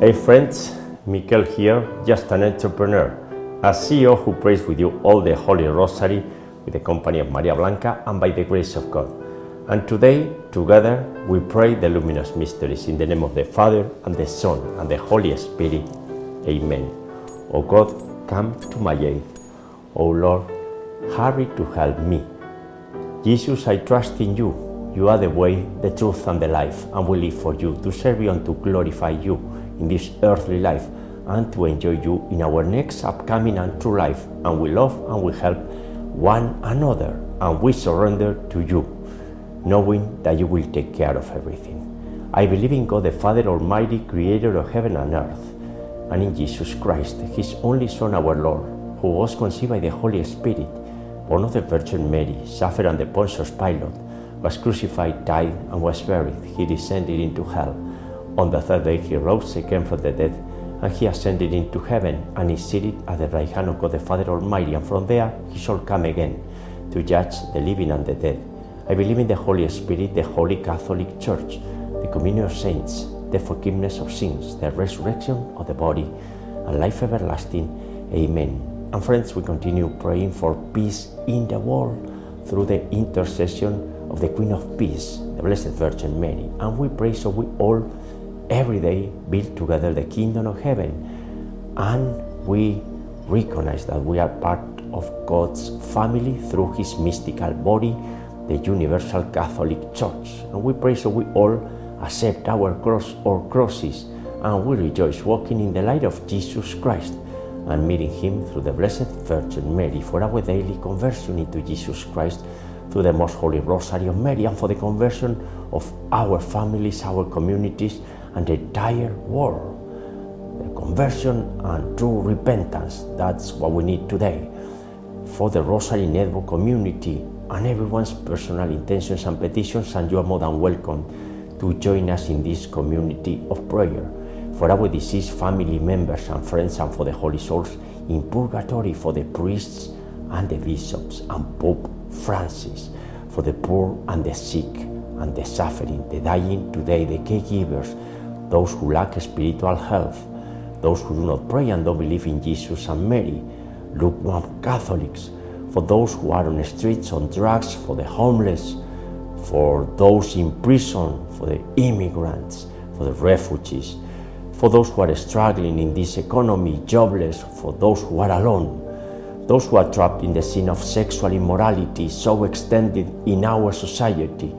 Hey friends, Mikel here, just an entrepreneur, a CEO who prays with you all the Holy Rosary with the company of Maria Blanca and by the grace of God. And today, together, we pray the luminous mysteries in the name of the Father and the Son and the Holy Spirit. Amen. O God, come to my aid. O Lord, hurry to help me. Jesus, I trust in you. You are the way, the truth, and the life, and we live for you, to serve you and to glorify you in this earthly life, and to enjoy you in our next upcoming and true life. And we love and we help one another, and we surrender to you, knowing that you will take care of everything. I believe in God the Father Almighty, creator of heaven and earth, and in Jesus Christ, his only Son, our Lord, who was conceived by the Holy Spirit, born of the Virgin Mary, suffered under Pontius Pilate was crucified, died, and was buried. He descended into hell. On the third day he rose again from the dead, and he ascended into heaven, and is seated at the right hand of God the Father Almighty, and from there he shall come again to judge the living and the dead. I believe in the Holy Spirit, the Holy Catholic Church, the communion of saints, the forgiveness of sins, the resurrection of the body, and life everlasting. Amen. And friends, we continue praying for peace in the world through the intercession of the Queen of Peace, the Blessed Virgin Mary. And we pray so we all every day build together the kingdom of heaven. And we recognize that we are part of God's family through his mystical body, the Universal Catholic Church. And we pray so we all accept our cross or crosses and we rejoice walking in the light of Jesus Christ and meeting him through the Blessed Virgin Mary for our daily conversion into Jesus Christ through the Most Holy Rosary of Mary and for the conversion of our families, our communities, and the entire world. Conversion and true repentance, that's what we need today. For the Rosary Network community and everyone's personal intentions and petitions, and you are more than welcome to join us in this community of prayer. For our deceased family members and friends, and for the holy souls in purgatory, for the priests and the bishops and Pope Francis, for the poor and the sick and the suffering, the dying today, the caregivers, those who lack spiritual health, those who do not pray and don't believe in Jesus and Mary, lukewarm Catholics, for those who are on the streets on drugs, for the homeless, for those in prison, for the immigrants, for the refugees, for those who are struggling in this economy, jobless, for those who are alone, those who are trapped in the sin of sexual immorality so extended in our society,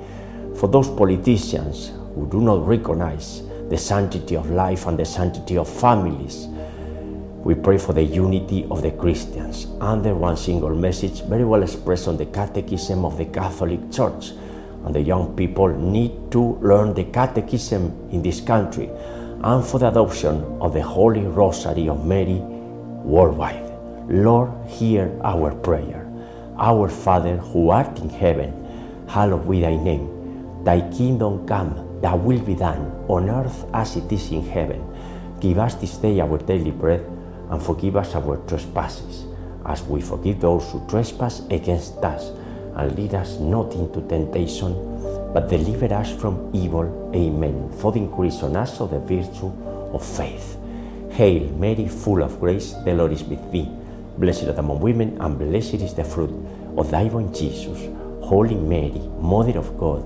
for those politicians who do not recognize the sanctity of life and the sanctity of families. We pray for the unity of the Christians under one single message, very well expressed on the Catechism of the Catholic Church. And the young people need to learn the Catechism in this country and for the adoption of the Holy Rosary of Mary worldwide. Lord, hear our prayer. Our Father, who art in heaven, hallowed be thy name. Thy kingdom come, thy will be done, on earth as it is in heaven. Give us this day our daily bread, and forgive us our trespasses, as we forgive those who trespass against us. And lead us not into temptation, but deliver us from evil. Amen. For the increase on us of the virtue of faith. Hail, Mary, full of grace, the Lord is with thee. Blessed art among women, and blessed is the fruit of thy womb, Jesus. Holy Mary, Mother of God,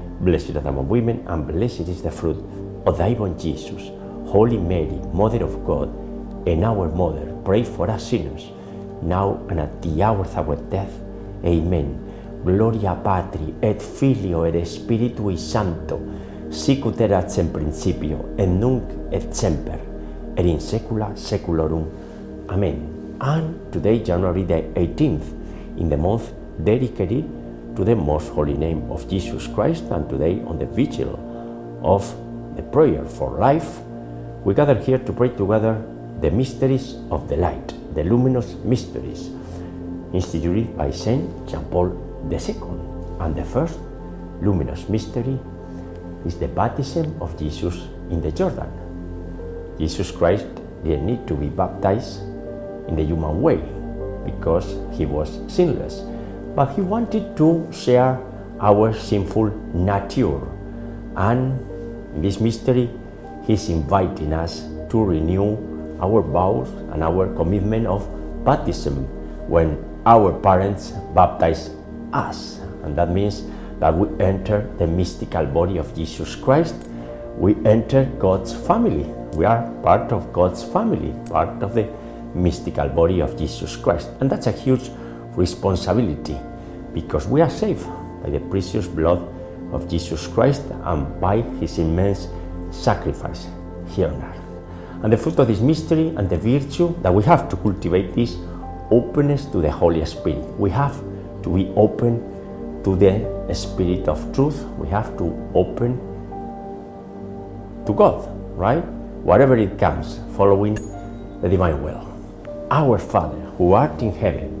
Blessed are the women, and blessed is the fruit of thy womb, Jesus. Holy Mary, Mother of God, and our Mother, pray for us sinners, now and at the hour of our death. Amen. Gloria Patri, et Filio, et Spiritui Sancto, sicut erat in principio, et nunc et semper, et in saecula saeculorum. Amen. And today, January the 18th, in the month dedicated to the most holy name of Jesus Christ, and today on the vigil of the prayer for life, we gather here to pray together the mysteries of the light, the luminous mysteries, instituted by Saint Jean Paul II. And the first luminous mystery is the baptism of Jesus in the Jordan. Jesus Christ didn't need to be baptized in the human way because he was sinless, but he wanted to share our sinful nature. And in this mystery, he's inviting us to renew our vows and our commitment of baptism when our parents baptize us. And that means that we enter the mystical body of Jesus Christ. We enter God's family. We are part of God's family, part of the mystical body of Jesus Christ. And that's a huge responsibility because we are saved by the precious blood of Jesus Christ and by his immense sacrifice here on earth. And the fruit of this mystery and the virtue that we have to cultivate is openness to the Holy Spirit. We have to be open to the Spirit of truth. We have to open to God, right? Whatever it comes, following the divine will. Our Father, who art in heaven,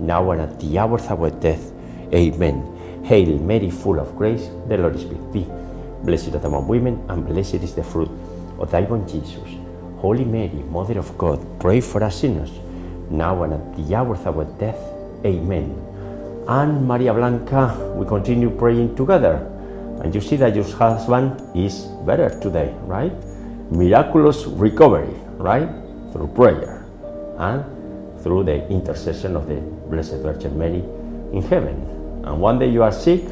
now and at the hour of our death. Amen. Hail Mary, full of grace, the Lord is with thee. Blessed art thou among women, and blessed is the fruit of thy womb, Jesus. Holy Mary, Mother of God, pray for us sinners, now and at the hour of our death. Amen. And Maria Blanca, we continue praying together. And you see that your husband is better today, right? Miraculous recovery, right? Through prayer and through the intercession of the Blessed Virgin Mary in heaven. And one day you are sick,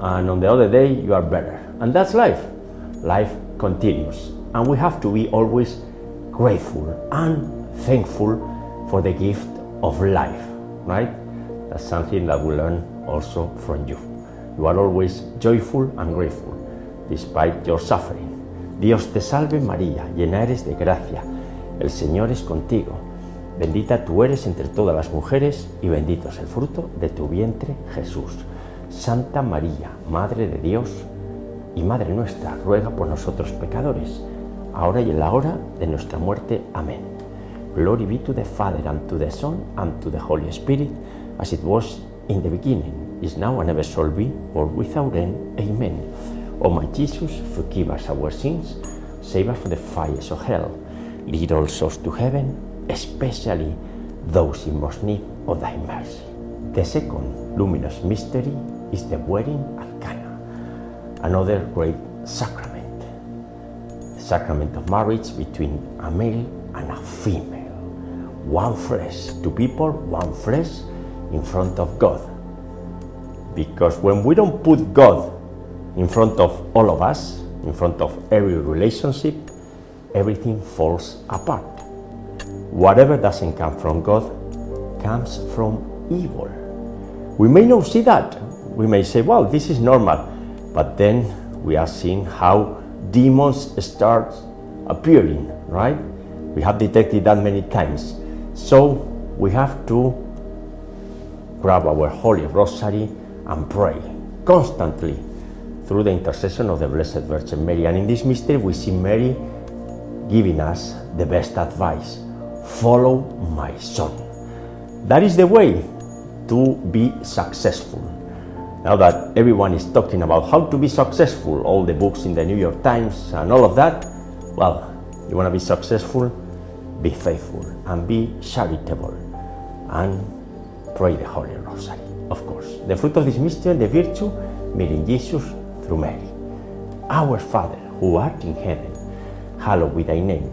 and on the other day you are better. And that's life. Life continues. And we have to be always grateful and thankful for the gift of life, right? That's something that we learn also from you. You are always joyful and grateful despite your suffering. Dios te salve María, llena eres de gracia. El Señor es contigo. Bendita tú eres entre todas las mujeres y bendito es el fruto de tu vientre, Jesús. Santa María, Madre de Dios y Madre nuestra, ruega por nosotros pecadores, ahora y en la hora de nuestra muerte. Amén. Glory be to the Father, and to the Son, and to the Holy Spirit, as it was in the beginning, is now, and ever shall be, world without end. Amen. O my Jesus, forgive us our sins, save us from the fires of hell, lead all souls to heaven, especially those in most need of thy mercy. The second luminous mystery is the wedding at Cana, another great sacrament. The sacrament of marriage between a male and a female. One flesh, two people, one flesh in front of God. Because when we don't put God in front of all of us, in front of every relationship, everything falls apart. Whatever doesn't come from God comes from evil. We may not see that. We may say, well, this is normal. But then we are seeing how demons start appearing, right? We have detected that many times. So we have to grab our Holy Rosary and pray constantly through the intercession of the Blessed Virgin Mary. And in this mystery, we see Mary giving us the best advice follow my son. That is the way to be successful. Now that everyone is talking about how to be successful, all the books in the New York Times and all of that, well, you want to be successful? Be faithful and be charitable and pray the Holy Rosary, of course. The fruit of this mystery, the virtue, meeting Jesus through Mary. Our Father, who art in heaven, hallowed be thy name.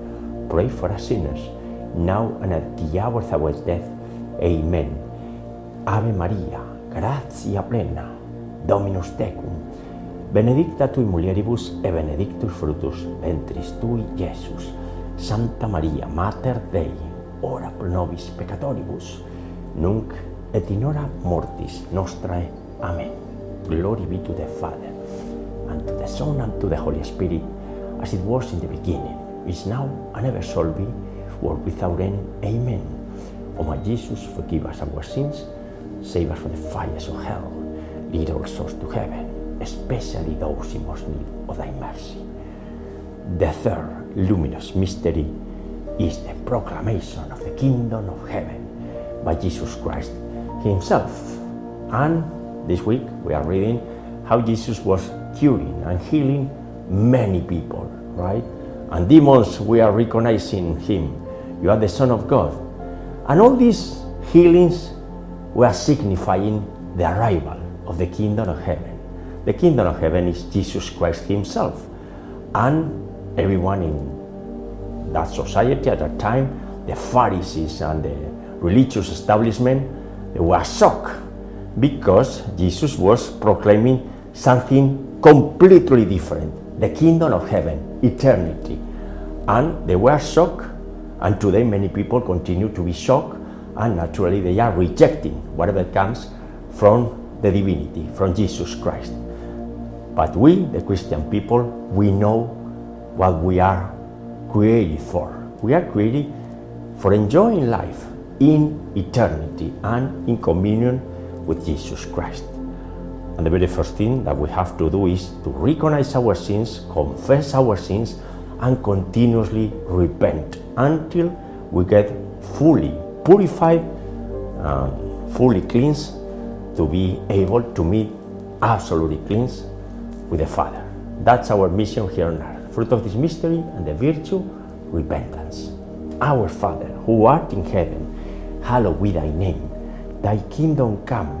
pray for us sinners, now and at the hour of our death. Amen. Ave Maria, gratia plena, Dominus tecum, benedicta tui mulieribus e benedictus fructus ventris tui, Iesus. Santa Maria, Mater Dei, ora pro nobis peccatoribus, nunc et in hora mortis nostrae. Amen. Glory be to the Father, and to the Son, and to the Holy Spirit, as it was in the beginning is now, and ever shall be, world without end. Amen. O my Jesus, forgive us our sins, save us from the fires of hell, lead all souls to heaven, especially those in most need of thy mercy. The third luminous mystery is the proclamation of the kingdom of heaven by Jesus Christ Himself. And this week we are reading how Jesus was curing and healing many people, right? And demons, we are recognizing Him. You are the Son of God. And all these healings were signifying the arrival of the kingdom of heaven. The kingdom of heaven is Jesus Christ Himself. And everyone in that society at that time, the Pharisees and the religious establishment, they were shocked because Jesus was proclaiming something completely different the kingdom of heaven, eternity. And they were shocked, and today many people continue to be shocked, and naturally they are rejecting whatever comes from the divinity, from Jesus Christ. But we, the Christian people, we know what we are created for. We are created for enjoying life in eternity and in communion with Jesus Christ. And the very first thing that we have to do is to recognize our sins, confess our sins, and continuously repent until we get fully purified and fully cleansed to be able to meet absolutely cleansed with the Father. That's our mission here on earth. Fruit of this mystery and the virtue, repentance. Our Father, who art in heaven, hallowed be thy name. Thy kingdom come,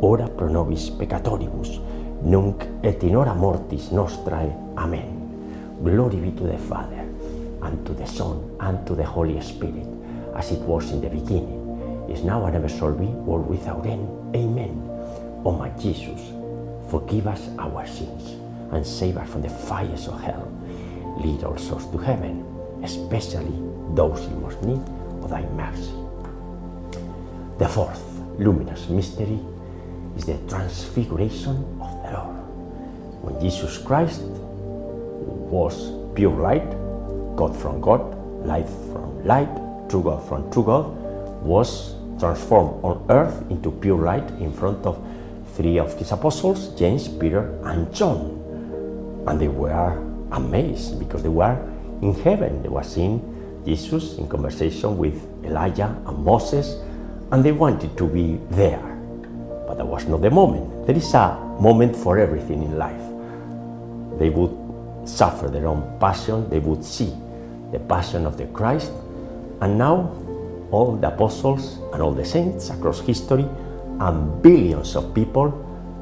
ora pro nobis peccatoribus, nunc et in hora mortis nostrae. Amen. Glory be to the Father, and to the Son, and to the Holy Spirit, as it was in the beginning, is now and ever shall be, world without end. Amen. O my Jesus, forgive us our sins, and save us from the fires of hell. Lead all souls to heaven, especially those in most need of thy mercy. The fourth luminous mystery is the transfiguration of the Lord. When Jesus Christ was pure light, God from God, light from light, true God from true God, was transformed on earth into pure light in front of three of his apostles, James, Peter, and John. And they were amazed because they were in heaven. They were seeing Jesus in conversation with Elijah and Moses, and they wanted to be there. But that was not the moment. There is a moment for everything in life. They would suffer their own passion, they would see the passion of the Christ, and now all the apostles and all the saints across history and billions of people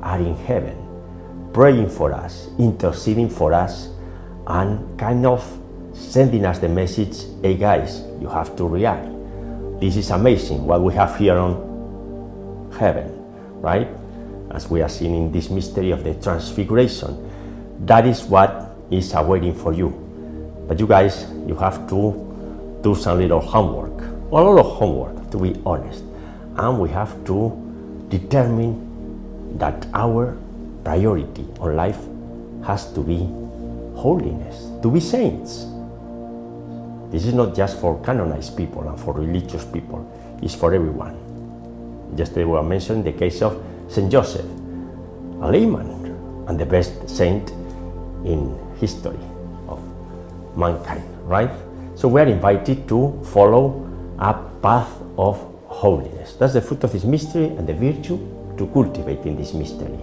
are in heaven praying for us, interceding for us, and kind of sending us the message hey guys, you have to react. This is amazing what we have here on heaven, right? As we are seeing in this mystery of the transfiguration. That is what is awaiting for you. But you guys, you have to do some little homework, a lot of homework, to be honest. And we have to determine that our priority on life has to be holiness, to be saints. This is not just for canonized people and for religious people, it's for everyone. Yesterday we mentioned the case of St. Joseph, a layman, and the best saint in history of mankind, right? So we are invited to follow a path of holiness. That's the fruit of this mystery and the virtue to cultivate in this mystery.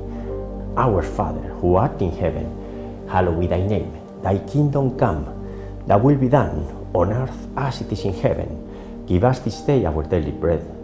Our Father, who art in heaven, hallowed be thy name. Thy kingdom come, thy will be done on earth as it is in heaven. Give us this day our daily bread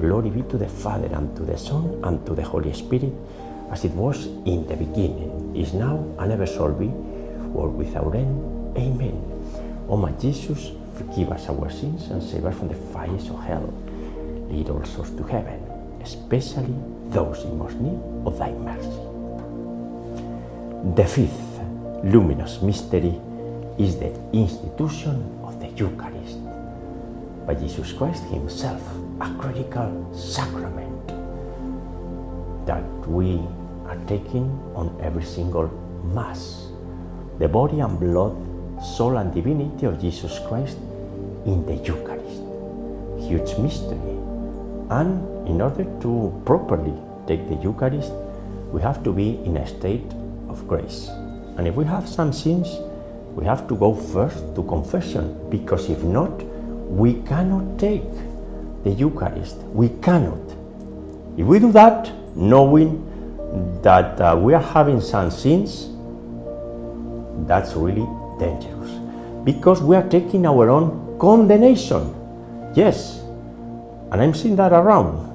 Glory be to the Father, and to the Son, and to the Holy Spirit, as it was in the beginning, is now, and ever shall be, world without end. Amen. O my Jesus, forgive us our sins and save us from the fires of hell. Lead all souls to heaven, especially those in most need of thy mercy. The fifth luminous mystery is the institution of the Eucharist by Jesus Christ Himself, a critical sacrament that we are taking on every single Mass. The body and blood, soul and divinity of Jesus Christ in the Eucharist. Huge mystery. And in order to properly take the Eucharist, we have to be in a state of grace. And if we have some sins, we have to go first to confession because if not, we cannot take the Eucharist. We cannot. If we do that, knowing that uh, we are having some sins, that's really dangerous because we are taking our own condemnation. Yes, and I'm seeing that around.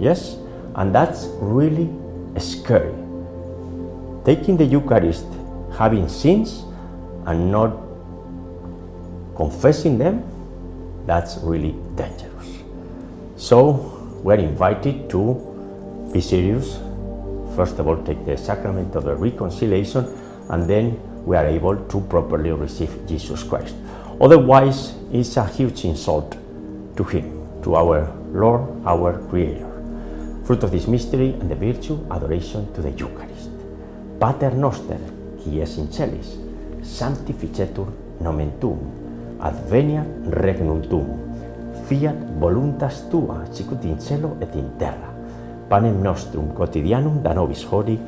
Yes, and that's really scary. Taking the Eucharist, having sins, and not confessing them, that's really dangerous. So, we're invited to be serious. First of all, take the sacrament of the reconciliation, and then we are able to properly receive Jesus Christ. Otherwise, it's a huge insult to Him, to our Lord, our Creator. Fruit of this mystery and the virtue, adoration to the Eucharist. Pater noster, qui es in celis, sanctificetur nomen tuum, adveniat regnum tuum, fiat voluntas tua, sicut in cielo et in terra. Panem nostrum quotidianum da nobis hodie,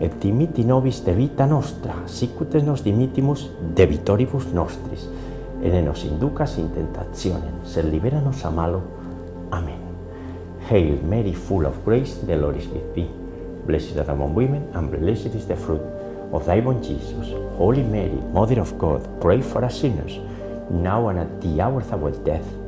et dimiti nobis de vita nostra, sicut nos dimittimus debitoribus nostris, e ne inducas in tentationem, sed liberanos a malo. Amen. Hail Mary, full of grace, the Lord is with thee. Blessed thou among women, and blessed is the fruit of thy womb, Jesus. Holy Mary, Mother of God, pray for us sinners, now and at the hour of our death.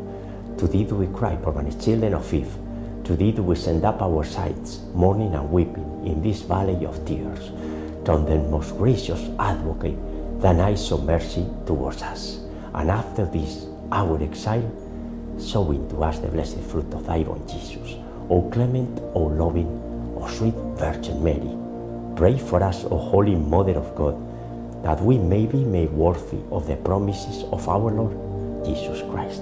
To thee do we cry, poor children of Eve. To thee do we send up our sighs, mourning and weeping in this valley of tears. Turn then, most gracious advocate, thine eyes of mercy towards us. And after this, our exile, sow into us the blessed fruit of thy own Jesus. O clement, O loving, O sweet Virgin Mary, pray for us, O Holy Mother of God, that we may be made worthy of the promises of our Lord Jesus Christ.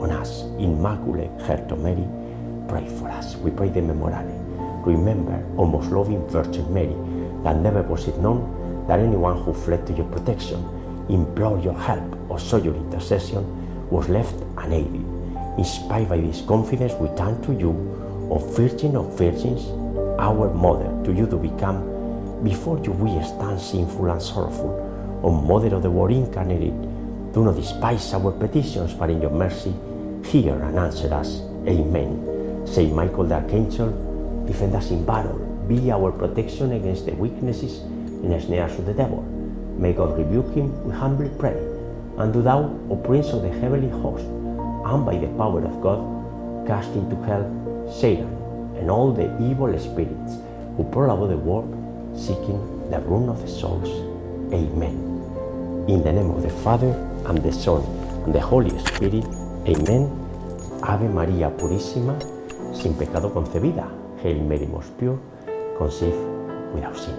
on us. Immaculate Heart of Mary, pray for us. We pray the Memorare. Remember, O most loving Virgin Mary, that never was it known that anyone who fled to your protection, implored your help, or sought your intercession was left unaided. Inspired by this confidence, we turn to you, O Virgin of Virgins, our Mother. To you to become, before you we stand sinful and sorrowful. O Mother of the Word incarnated, do not despise our petitions, but in your mercy, hear and answer us. Amen. Saint Michael the Archangel, defend us in battle, be our protection against the weaknesses and snares of the devil. May God rebuke him, we humbly pray. And do thou, O Prince of the heavenly host, and by the power of God, cast into hell Satan and all the evil spirits who prowl about the world, seeking the ruin of the souls. Amen. In the name of the Father, and the Son, and the Holy Spirit. Amen. Ave María Purísima, sin pecado concebida. Hail Mary, most pure, conceived without sin.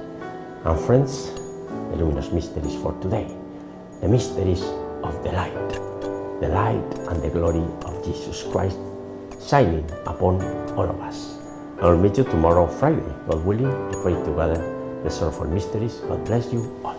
And friends, the luminous mysteries for today, the mysteries of the light, the light and the glory of Jesus Christ shining upon all of us. I'll meet you tomorrow, Friday, God willing, to pray together the sorrowful mysteries. God bless you all.